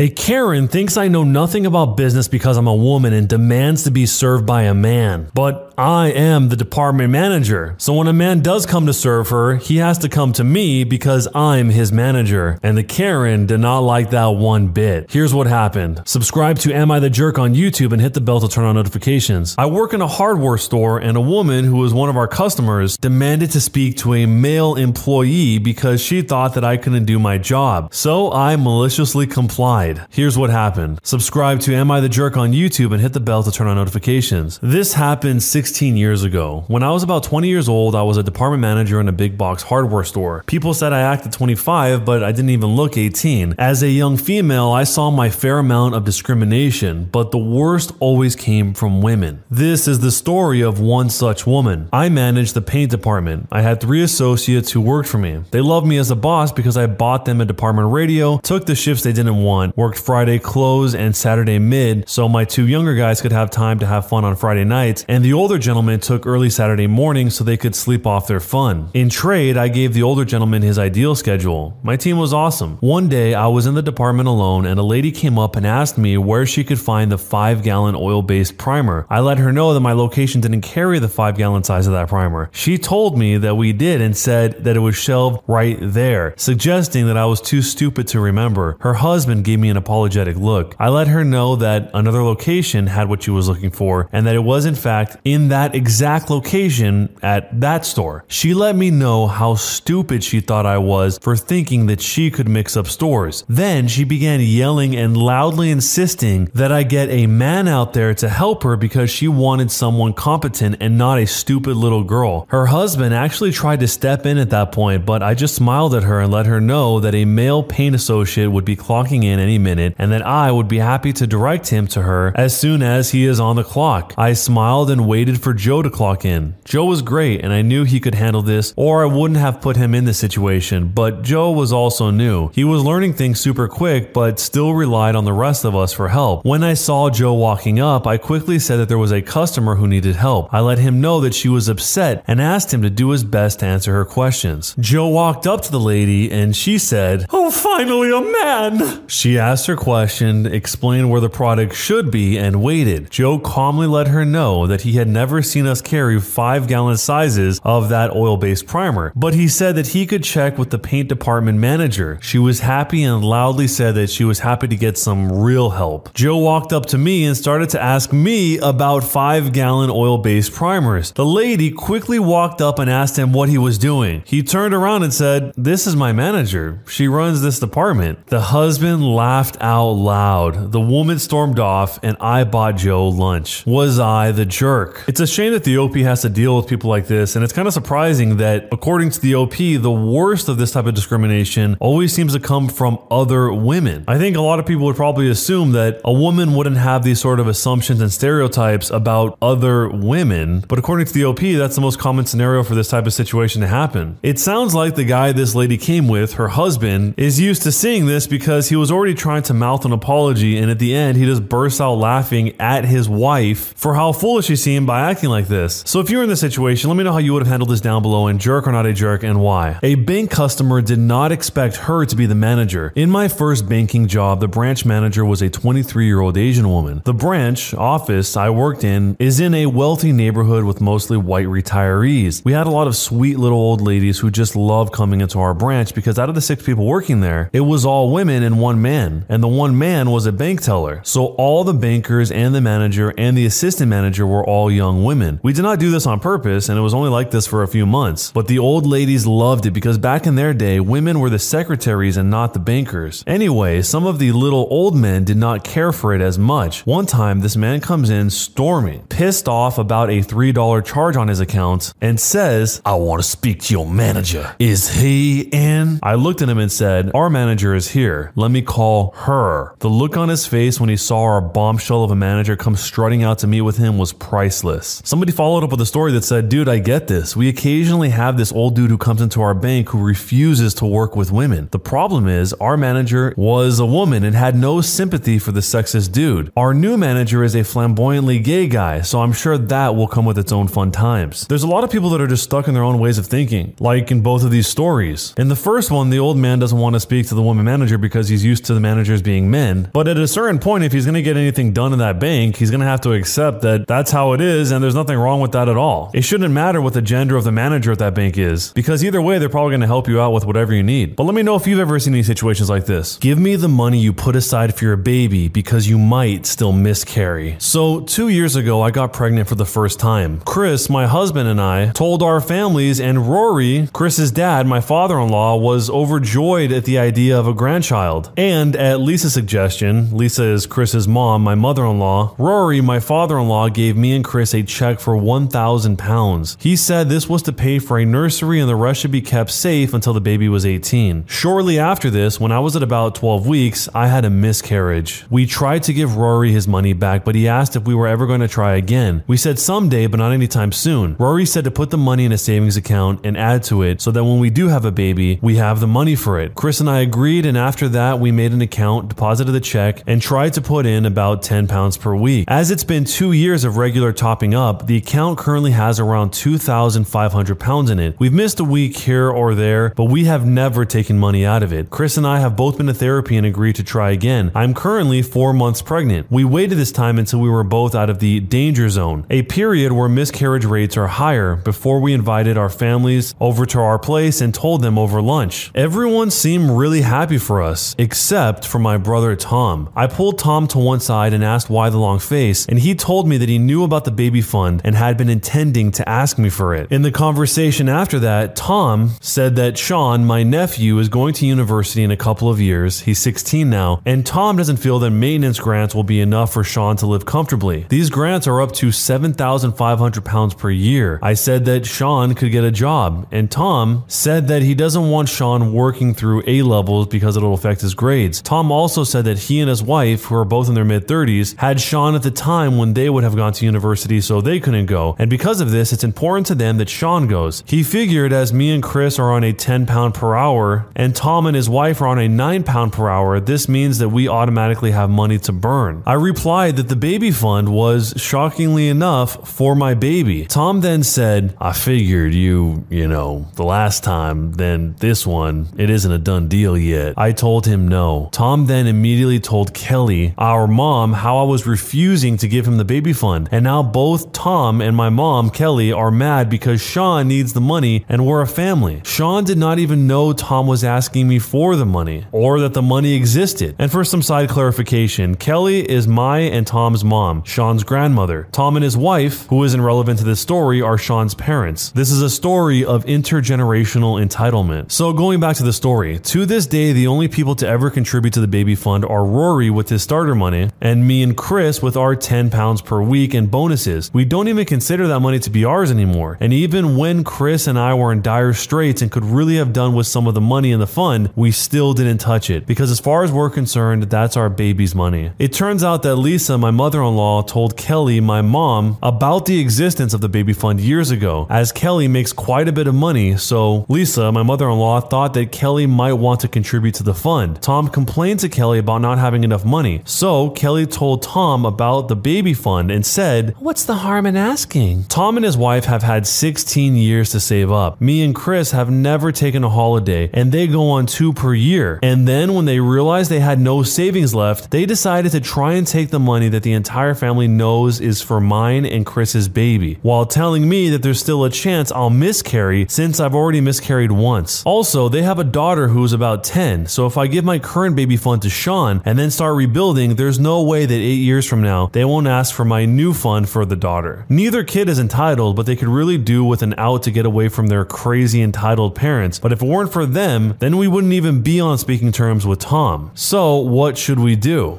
A Karen thinks I know nothing about business because I'm a woman and demands to be served by a man. But I am the department manager. So when a man does come to serve her, he has to come to me because I'm his manager. And the Karen did not like that one bit. Here's what happened. Subscribe to Am I the Jerk on YouTube and hit the bell to turn on notifications. I work in a hardware store and a woman who was one of our customers demanded to speak to a male employee because she thought that I couldn't do my job. So I maliciously complied. Here's what happened. Subscribe to Am I the Jerk on YouTube and hit the bell to turn on notifications. This happened 16 years ago. When I was about 20 years old, I was a department manager in a big box hardware store. People said I acted 25, but I didn't even look 18. As a young female, I saw my fair amount of discrimination, but the worst always came from women. This is the story of one such woman. I managed the paint department. I had three associates who worked for me. They loved me as a boss because I bought them a department radio, took the shifts they didn't want, worked Friday close and Saturday mid so my two younger guys could have time to have fun on Friday nights, and the older gentleman took early Saturday morning so they could sleep off their fun. In trade, I gave the older gentleman his ideal schedule. My team was awesome. One day, I was in the department alone, and a lady came up and asked me where she could find the 5 gallon oil based primer. I let her know that my location didn't carry the 5 gallon size of that primer. She told me that we did and said that it was shelved right there, suggesting that I was too stupid to remember. Her husband gave me an apologetic look. I let her know that another location had what she was looking for and that it was in fact in that exact location at that store. She let me know how stupid she thought I was for thinking that she could mix up stores. Then she began yelling and loudly insisting that I get a man out there to help her because she wanted someone competent and not a stupid little girl. Her husband actually tried to step in at that point, but I just smiled at her and let her know that a male paint associate would be clocking in any minute and that I would be happy to direct him to her as soon as he is on the clock. I smiled and waited for Joe to clock in. Joe was great and I knew he could handle this or I wouldn't have put him in this situation, but Joe was also new. He was learning things super quick but still relied on the rest of us for help. When I saw Joe walking up, I quickly said that there was a customer who needed help. I let him know that she was upset and asked him to do his best to answer her questions. Joe walked up to the lady and she said, Oh, finally a man! She asked her question, explained where the product should be, and waited. Joe calmly let her know that he had never seen us carry 5 gallon sizes of that oil based primer, but he said that he could check with the paint department manager. She was happy and loudly said that she was happy to get some real help. Joe walked up to me and started to ask me about 5 gallon oil based primers. The lady quickly walked up and asked him what he was doing. He turned around and said, This is my manager. She runs this department. The husband laughed out loud. The woman stormed off, and I bought Joe lunch. Was I the jerk? It's a shame that the OP has to deal with people like this, and it's kind of surprising that, according to the OP, the worst of this type of discrimination always seems to come from other women. I think a lot of people would probably assume that a woman wouldn't have these sort of assumptions and stereotypes about other women, but according to the OP, that's the most common scenario for this type of situation to happen. It sounds like the guy this lady came with, her husband, is used to seeing this because he was already trying to mouth an apology, and at the end, he just bursts out laughing at his wife for how foolish she seemed by acting like this. So if you're in this situation, let me know how you would have handled this down below and jerk or not a jerk and why. A bank customer did not expect her to be the manager. In my first banking job, the branch manager was a 23 year old Asian woman. The branch office I worked in is in a wealthy neighborhood with mostly white retirees. We had a lot of sweet little old ladies who just loved coming into our branch because out of the six people working there, it was all women and one man. And the one man was a bank teller. So all the bankers and the manager and the assistant manager were all young women. We did not do this on purpose, and it was only like this for a few months. But the old ladies loved it because back in their day, women were the secretaries and not the bankers. Anyway, some of the little old men did not care for it as much. One time, this man comes in storming, pissed off about a $3 charge on his account, and says, I want to speak to your manager. Is he in? I looked at him and said, Our manager is here. Let me call her. The look on his face when he saw our bombshell of a manager come strutting out to meet with him was priceless. Somebody followed up with a story that said, Dude, I get this. We occasionally have this old dude who comes into our bank who refuses to work with women. The problem is, our manager was a woman and had no sympathy for the sexist dude. Our new manager is a flamboyantly gay guy, so I'm sure that will come with its own fun times. There's a lot of people that are just stuck in their own ways of thinking, like in both of these stories. In the first one, the old man doesn't want to speak to the woman manager because he's used to the managers being men. But at a certain point, if he's going to get anything done in that bank, he's going to have to accept that that's how it is and there's nothing wrong with that at all. It shouldn't matter what the gender of the manager at that bank is because either way, they're probably going to help you out with whatever you need. But let me know if you've ever seen any situations like this. Give me the money you put aside for your baby because you might still miscarry. So, two years ago, I got pregnant for the first time. Chris, my husband, and I told our families, and Rory, Chris's dad, my father in law, was overjoyed at the idea of a grandchild. And at Lisa's suggestion, Lisa is Chris's mom, my mother in law, Rory, my father in law, gave me and Chris a check for 1,000 pounds. He said this was to pay for a nursery and the rest should be kept safe until the baby was 18. Shortly after this, when I was at about 12 weeks, I had a miscarriage. We tried to give Rory his money back, but he asked if we were ever going to try again. We said someday, but not anytime soon. Rory said to put the money in a savings account and add to it so that when we do have a baby, we have the money for it. Chris and I agreed, and after that, we made an account, deposited the check, and tried to put in about 10 pounds per week. As it's been two years of regular topping up, the account currently has around 2,500 pounds in it. We've missed a week here or there, but we have never taken money out of it. Chris and I have both been to therapy and agreed to try again. I'm currently four months pregnant. We waited this time until we were both out of the danger zone, a period where miscarriage rates are higher, before we invited our families over to our place and told them over lunch. Everyone seemed really happy for us, except for my brother Tom. I pulled Tom to one side and asked why the long face, and he told me that he knew about the baby fund and had been intending to ask me for it. In the conversation after that, Tom said that Sean, my nephew, is going to university in a couple of years. He's 16 now, and Tom doesn't feel that maintenance grants will be enough for Sean to live comfortably. These grants are up to 7,500 pounds per year. I said that Sean could get a job, and Tom said that he doesn't want Sean working through A levels because it'll affect his grades. Tom also said that he and his wife, who are both in their mid 30s, had Sean at the time when they would have gone to university, so they couldn't go. And because of this, it's important to them that Sean goes. He figured as me and Chris are on a 10 pound per hour, and Tom and his wife are on a 9 pound per hour, this means that we automatically have money to burn. I replied that the baby fund was, shockingly enough, for my baby. Tom then said, I figured you, you know, the last time, then this one, it isn't a done deal yet. I told him no. Tom then immediately told Kelly, our mom, how I was refusing to give him the baby fund. And now both Tom and my mom, Kelly, are mad because Sean needs the money and we're a family. Sean did not even know Tom was asking me for the money or that the money existed. And for some side clarification, Kelly is my and Tom's mom, Sean's grandmother. Tom and his wife, who isn't relevant to this story, are Sean's parents. This is a story of intergenerational entitlement. So going back to the story, to this day, the only people to ever contribute to the baby fund are Rory with his starter money and me and Chris with our 10 pounds per week and bonuses. We don't even consider that money to be ours anymore. And even when Chris and I were in dire straits and could really have done with some of the money in the fund, we still didn't touch it because as far as we're concerned, that's our baby's money. It turns out that Lisa, my mother-in-law, told Kelly, my mom, about the existence of the baby fund years ago, as Kelly makes quite a bit of money. So Lisa, my mother-in-law, thought that Kelly might want to contribute to the fund. Tom complained to Kelly about not having enough money. So Kelly told Tom about the baby fund and said, What's the harm in asking? Tom and his wife have had 16 years to save up. Me and Chris have never taken a holiday and they go on two per year. And then when they realized they had no savings left, they decided to try and take the money that the entire family knows is for mine and Chris's baby, while telling me that there's still a chance I'll miscarry since I've already miscarried once. Also, they have a daughter who's about 10, so if I give my current baby fund to Sean and then start rebuilding, there's no way that 8 years from now they won't ask for my new fund for the daughter. Neither kid is entitled, but they could really do with an out to get away from their crazy entitled parents. But if it weren't for them, then we wouldn't even be on speaking terms with Tom. So, what should we do?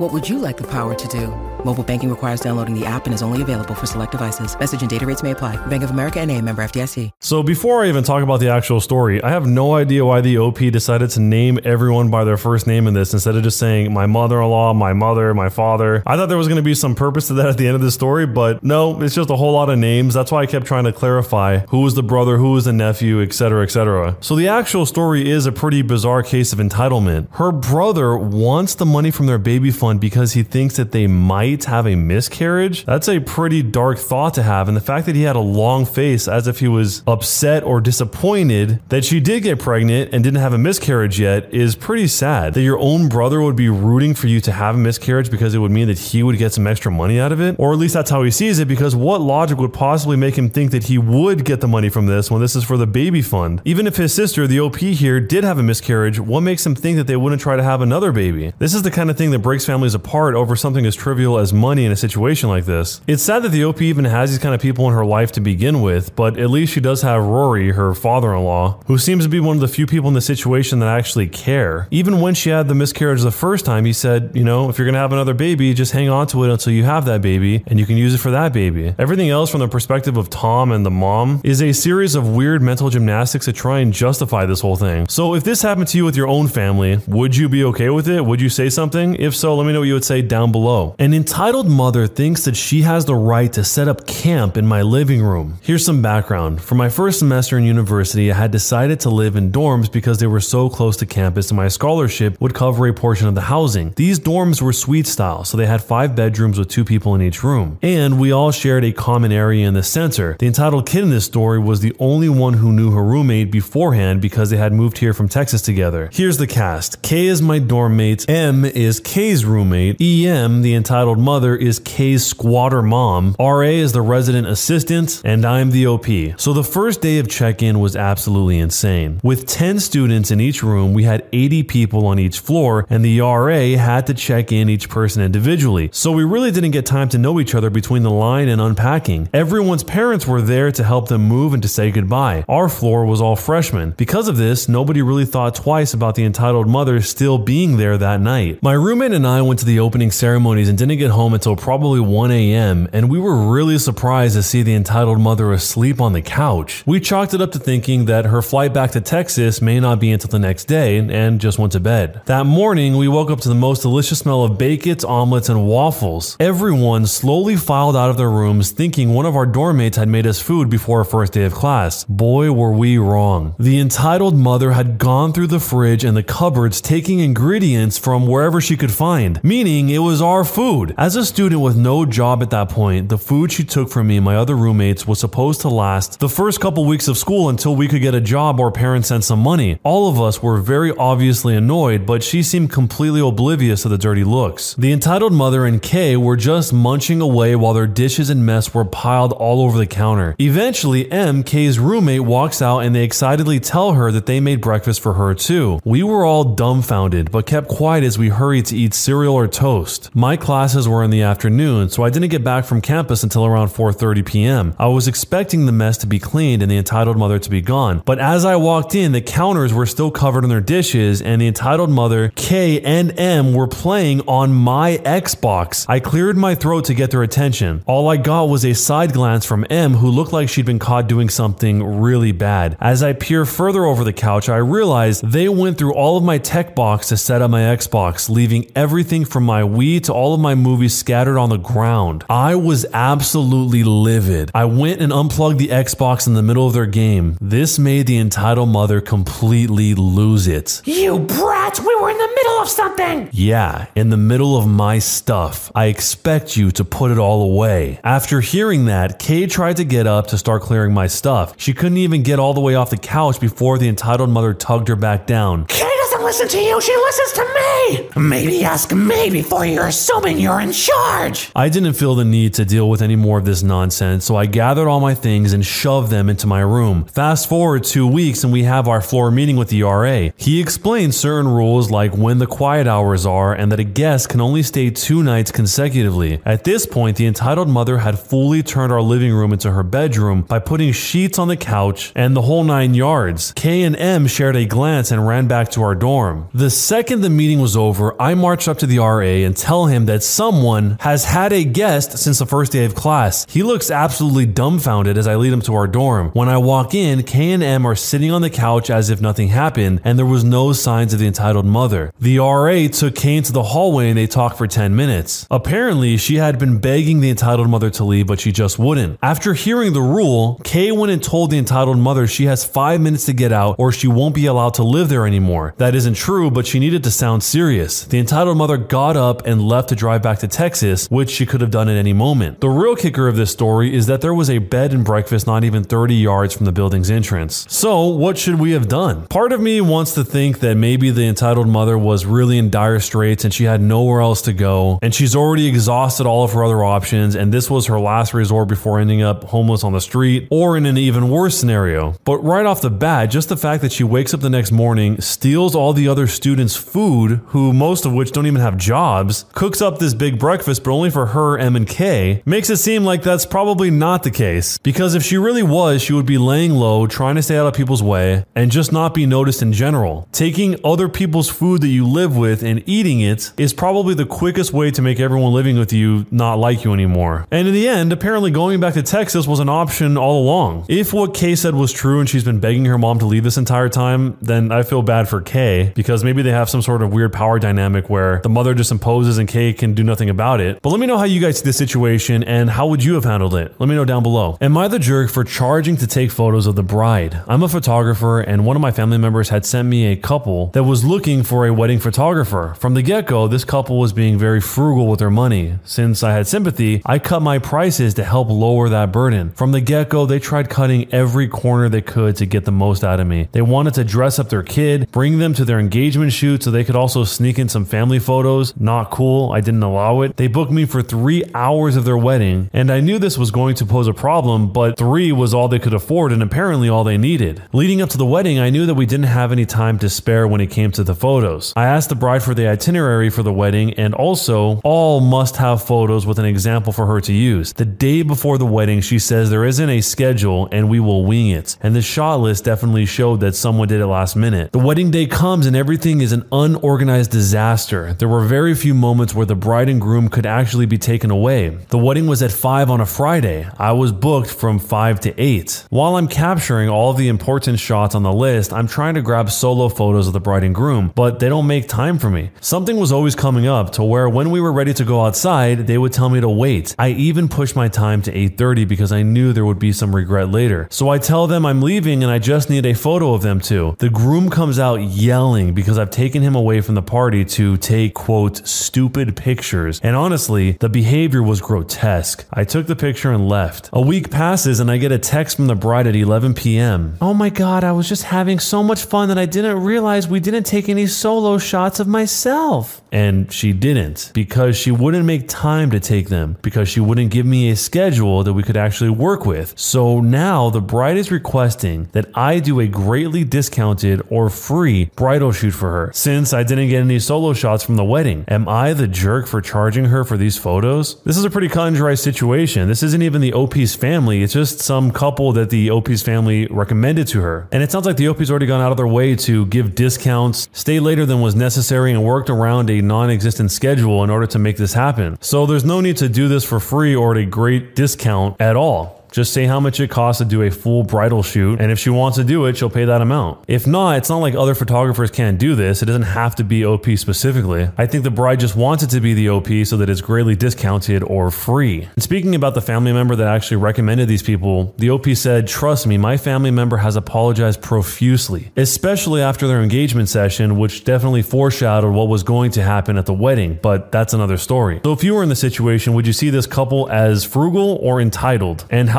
What would you like the power to do? Mobile banking requires downloading the app and is only available for select devices. Message and data rates may apply. Bank of America and a member FDIC. So before I even talk about the actual story, I have no idea why the OP decided to name everyone by their first name in this instead of just saying my mother-in-law, my mother, my father. I thought there was going to be some purpose to that at the end of the story, but no, it's just a whole lot of names. That's why I kept trying to clarify who was the brother, who was the nephew, etc., etc. So the actual story is a pretty bizarre case of entitlement. Her brother wants the money from their baby fund because he thinks that they might have a miscarriage. That's a pretty dark thought to have, and the fact that he had a long face as if he was upset or disappointed that she did get pregnant and didn't have a miscarriage yet is pretty sad. That your own brother would be rooting for you to have a miscarriage because it would mean that he would get some extra money out of it, or at least that's how he sees it. Because what logic would possibly make him think that he would get the money from this when this is for the baby fund? Even if his sister, the OP here, did have a miscarriage, what makes him think that they wouldn't try to have another baby? This is the kind of thing that breaks families apart over something as trivial as money in a situation like this. It's sad that the OP even has these kind of people in her life to begin with, but at least she does have Rory, her father in law, who seems to be one of the few people in the situation that actually care. Even when she had the miscarriage the first time, he said, you know, if you're gonna have another baby, just hang on to it until you have that baby and you can use it for that baby. Everything else from the perspective of Tom and the mom is a series of weird mental gymnastics to try and justify this whole thing. So if this happened to you with your own family, would you be okay with it? Would you say something? If so, let me know what you would say down below. An entitled mother thinks that she has the right to set up camp in my living room. Here's some background. For my first semester in university, I had decided to live in dorms because they were so close to campus and my scholarship would cover a portion of the housing. These dorms were suite style, so they had five bedrooms with two people in each room. And we all shared a common area in the center. The entitled kid in this story was the only one who knew her roommate beforehand because they had moved here from Texas together. Here's the cast K is my dorm mate, M is K's roommate, EM, the entitled mother, is K's squatter mom, RA is the resident assistant, and I'm the OP. So the first day of check in was absolutely insane. With 10 students in each room, we had 80 people on each floor, and the RA had to check in each person individually. So we really didn't get time to know each other between the line and unpacking. Everyone's parents were there to help them move and to say goodbye. Our floor was all freshmen. Because of this, nobody really thought twice about the entitled mother still being there that night. My roommate and I went to the opening ceremonies and didn't get home until probably 1 a.m., and we were really surprised to see the entitled mother asleep on the couch. We chalked it up to thinking that her flight back to Texas may not be until the next day and just went to bed. That morning, we woke up to the most delicious smell of bakets, omelets, and waffles. Everyone slowly filed out of their rooms thinking one of our dorm mates had made us food before our first day of class. Boy, were we wrong. The entitled mother had gone through the fridge and the cupboards taking ingredients from wherever she could find, meaning it was our food. As a student with no job at that point, the food she took from me and my other roommates was supposed to last the first couple weeks of school until we could get a job or parents sent some money. All of us were very obviously annoyed, but she seemed completely oblivious to the dirty looks. The entitled mother and Kay were just munching away while their dishes and mess were piled all over the counter. Eventually, M, Kay's roommate, walks out and they excitedly tell her that they made breakfast for her too. We were all dumbfounded, but kept quiet as we hurried to eat cereal or toast. My classes were in the afternoon, so I didn't get back from campus until around 4:30 p.m. I was expecting the mess to be cleaned and the entitled mother to be gone, but as I walked in, the counters were still covered in their dishes, and the entitled mother, K, and M were playing on my Xbox. I cleared my throat to get their attention. All I got was a side glance from M, who looked like she'd been caught doing something really bad. As I peer further over the couch, I realized they went through all of my tech box to set up my Xbox, leaving everything from my Wii to all of my movies scattered on the ground. I was absolutely livid. I went and unplugged the Xbox in the middle of their game. This made the entitled mother completely lose it. You brat! We were in the middle middle of something. Yeah, in the middle of my stuff. I expect you to put it all away. After hearing that, Kay tried to get up to start clearing my stuff. She couldn't even get all the way off the couch before the entitled mother tugged her back down. Kay doesn't listen to you, she listens to me. Maybe ask me before you're assuming you're in charge. I didn't feel the need to deal with any more of this nonsense, so I gathered all my things and shoved them into my room. Fast forward two weeks and we have our floor meeting with the RA. He explains certain rules like when the quiet hours are and that a guest can only stay two nights consecutively. At this point, the entitled mother had fully turned our living room into her bedroom by putting sheets on the couch and the whole nine yards. K and M shared a glance and ran back to our dorm. The second the meeting was over, I march up to the RA and tell him that someone has had a guest since the first day of class. He looks absolutely dumbfounded as I lead him to our dorm. When I walk in, K and M are sitting on the couch as if nothing happened, and there was no signs of the entitled mother. The RA took Kane to the hallway and they talked for 10 minutes. Apparently, she had been begging the entitled mother to leave, but she just wouldn't. After hearing the rule, Kay went and told the entitled mother she has five minutes to get out or she won't be allowed to live there anymore. That isn't true, but she needed to sound serious. The entitled mother got up and left to drive back to Texas, which she could have done at any moment. The real kicker of this story is that there was a bed and breakfast not even 30 yards from the building's entrance. So, what should we have done? Part of me wants to think that maybe the entitled mother was really in dire straits and she had nowhere else to go, and she's already exhausted all of her other options, and this was her last resort before ending up homeless on the street, or in an even worse scenario. But right off the bat, just the fact that she wakes up the next morning, steals all the other students' food, who most of which don't even have jobs, cooks up this big breakfast, but only for her, M, and K, makes it seem like that's probably not the case. Because if she really was, she would be laying low, trying to stay out of people's way, and just not be noticed in general. Taking other people's food that you live with and eating it is probably the quickest way to make everyone living with you not like you anymore. And in the end, apparently going back to Texas was an option all along. If what Kay said was true and she's been begging her mom to leave this entire time, then I feel bad for Kay because maybe they have some sort of weird power dynamic where the mother just imposes and Kay can do nothing about it. But let me know how you guys see the situation and how would you have handled it? Let me know down below. Am I the jerk for charging to take photos of the bride? I'm a photographer and one of my family members had sent me a couple that was looking for a wedding photographer. From the get go, this couple was being very frugal with their money. Since I had sympathy, I cut my prices to help lower that burden. From the get go, they tried cutting every corner they could to get the most out of me. They wanted to dress up their kid, bring them to their engagement shoot so they could also sneak in some family photos. Not cool, I didn't allow it. They booked me for three hours of their wedding, and I knew this was going to pose a problem, but three was all they could afford and apparently all they needed. Leading up to the wedding, I knew that we didn't have any time to spare when it came to the photos. I asked the bride for the itinerary for the wedding and also all must have photos with an example for her to use. The day before the wedding, she says there isn't a schedule and we will wing it. And the shot list definitely showed that someone did it last minute. The wedding day comes and everything is an unorganized disaster. There were very few moments where the bride and groom could actually be taken away. The wedding was at 5 on a Friday. I was booked from 5 to 8. While I'm capturing all the important shots on the list, I'm trying to grab solo photos of the bride and groom, but they don't make time for me. Something was always coming up to where when we were ready to go outside, they would tell me to wait. I even pushed my time to 8:30 because I knew there would be some regret later. So I tell them I'm leaving and I just need a photo of them too. The groom comes out yelling because I've taken him away from the party to take quote stupid pictures. And honestly, the behavior was grotesque. I took the picture and left. A week passes and I get a text from the bride at 11 p.m. Oh my god, I was just having so much fun that I didn't realize we didn't take any solo shots of myself. And she didn't because she wouldn't make time to take them because she wouldn't give me a schedule that we could actually work with. So now the bride is requesting that I do a greatly discounted or free bridal shoot for her since I didn't get any solo shots from the wedding. Am I the jerk for charging her for these photos? This is a pretty dry situation. This isn't even the OP's family, it's just some couple that the OP's family recommended to her. And it sounds like the OP's already gone out of their way to give discounts, stay later than was necessary, and worked around a non existent schedule in order to make this happen. So there's no need to do this for free or at a great discount at all. Just say how much it costs to do a full bridal shoot, and if she wants to do it, she'll pay that amount. If not, it's not like other photographers can't do this. It doesn't have to be OP specifically. I think the bride just wants it to be the OP so that it's greatly discounted or free. And speaking about the family member that actually recommended these people, the OP said, Trust me, my family member has apologized profusely, especially after their engagement session, which definitely foreshadowed what was going to happen at the wedding, but that's another story. So if you were in the situation, would you see this couple as frugal or entitled? And